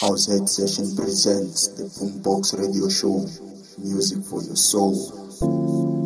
Househead Session presents the Boombox Radio Show. Music for your soul.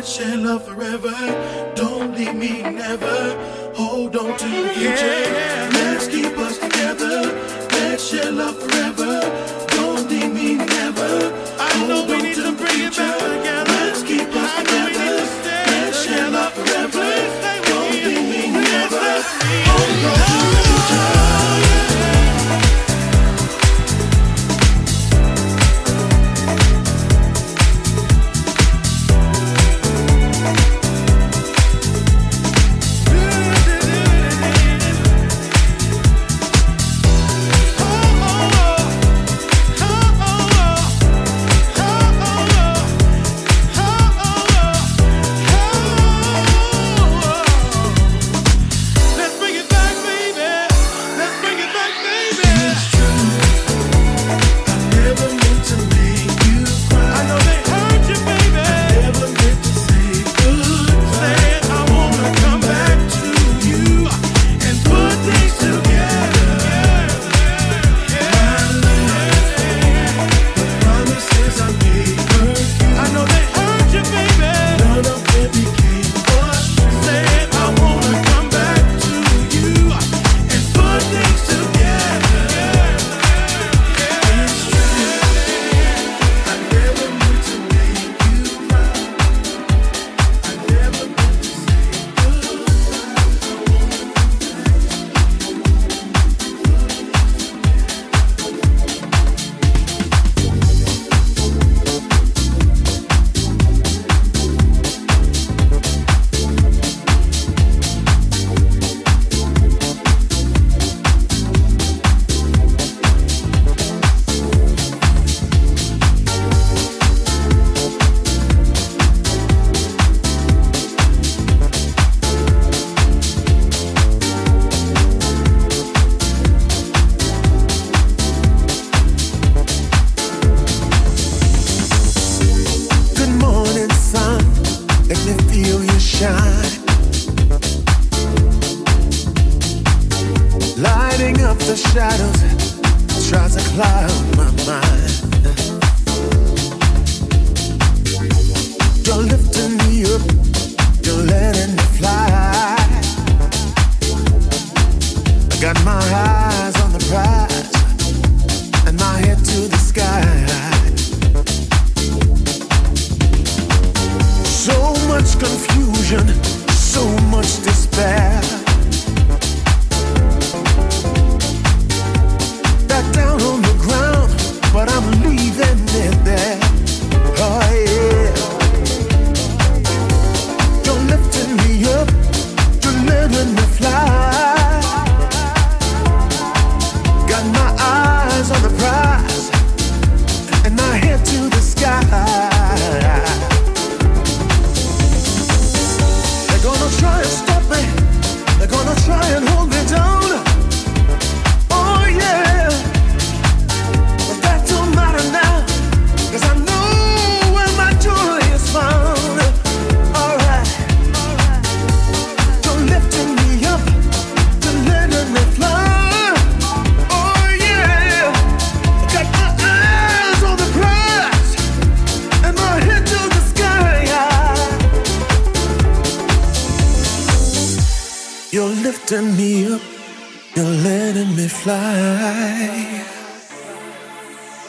let's share love forever. Don't leave me never. Hold on to the future. Let's keep us together. Let's share love forever. Don't leave me never. I Hold know we need to, to bring it back together. Let's keep us I together. Let's share love forever. Don't leave me never. Hold on.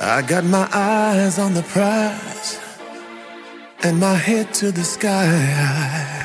I got my eyes on the prize and my head to the sky.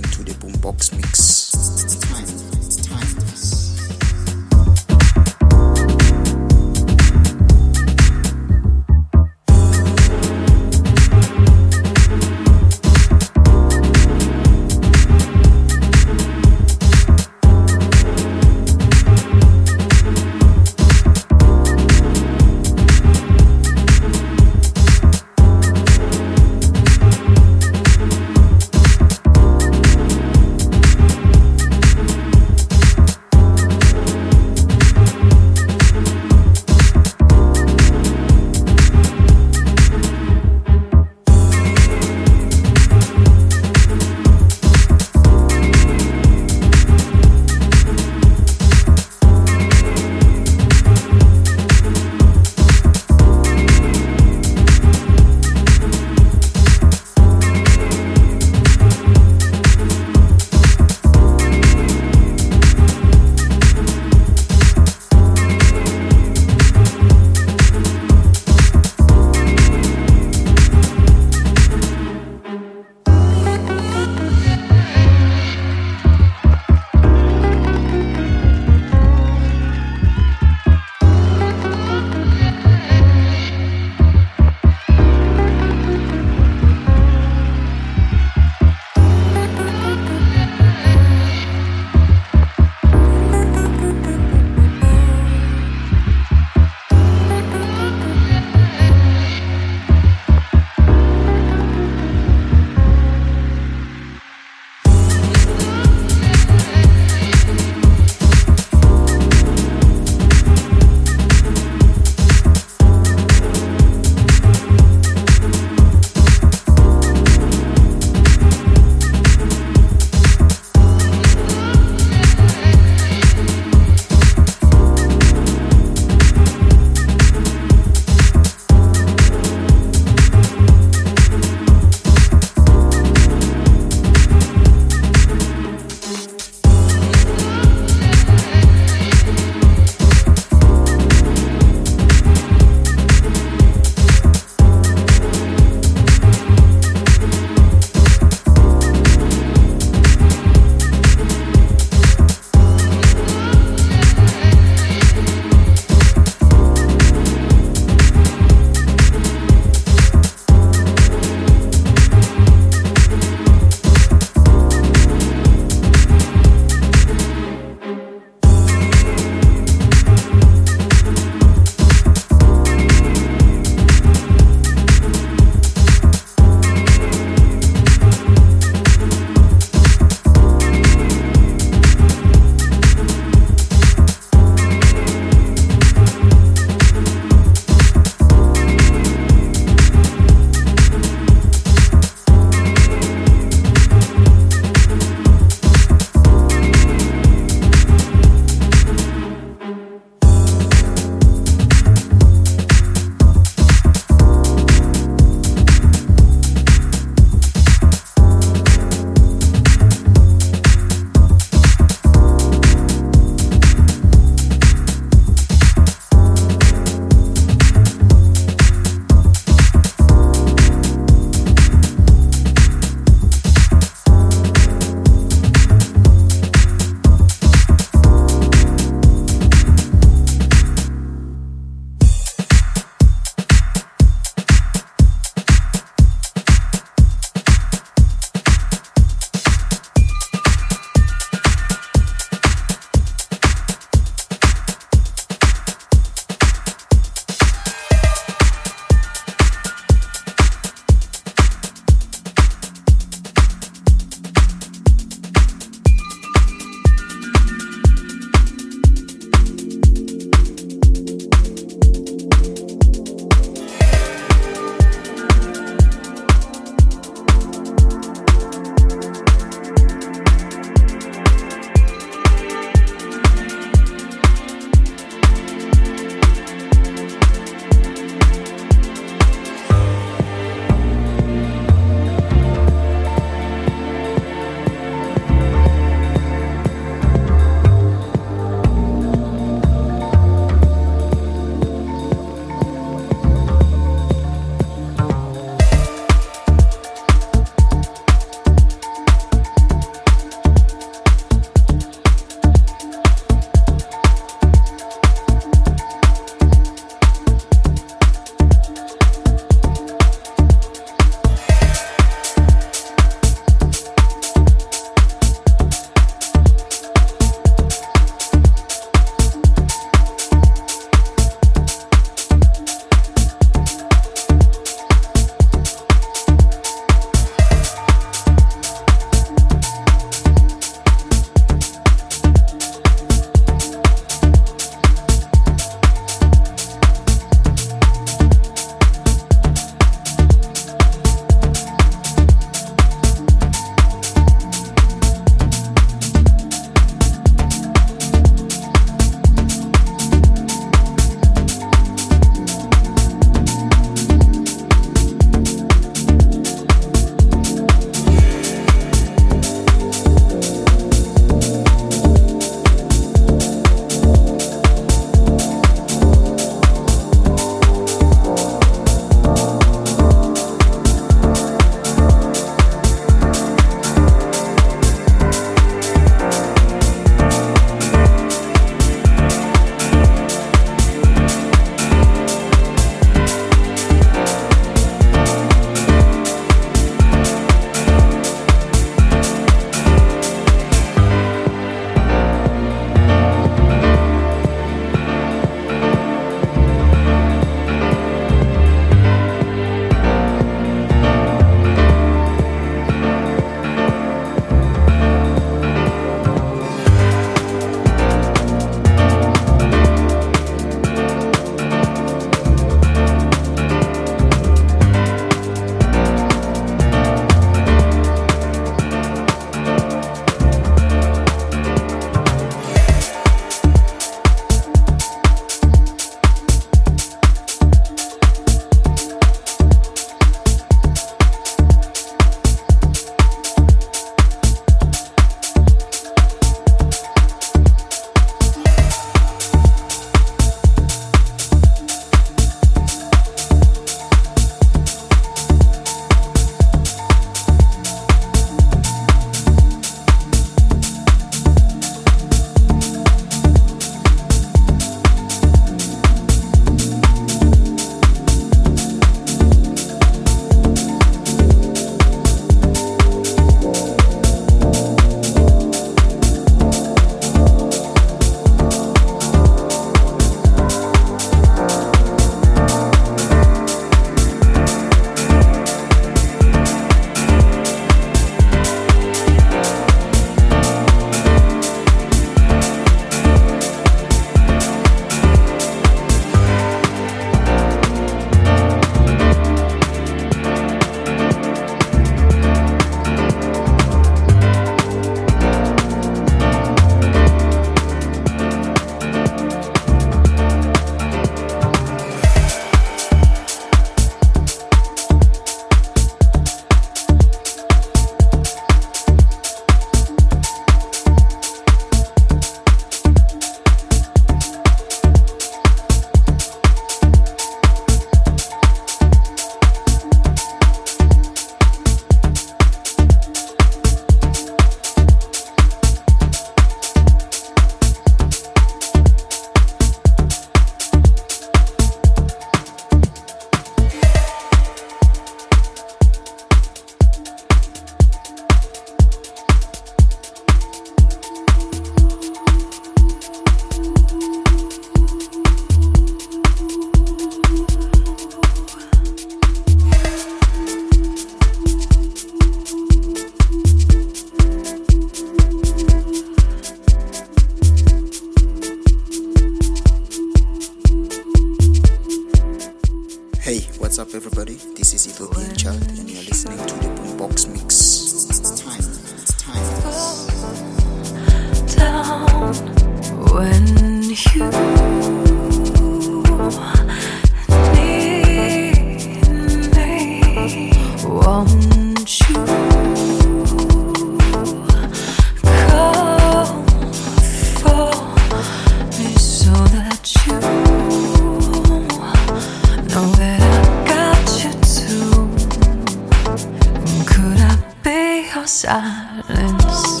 Silence?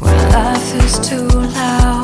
When life is too loud,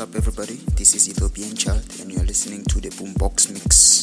what's up, everybody? This is Ethiopian Child, and you're listening to the Boombox Mix.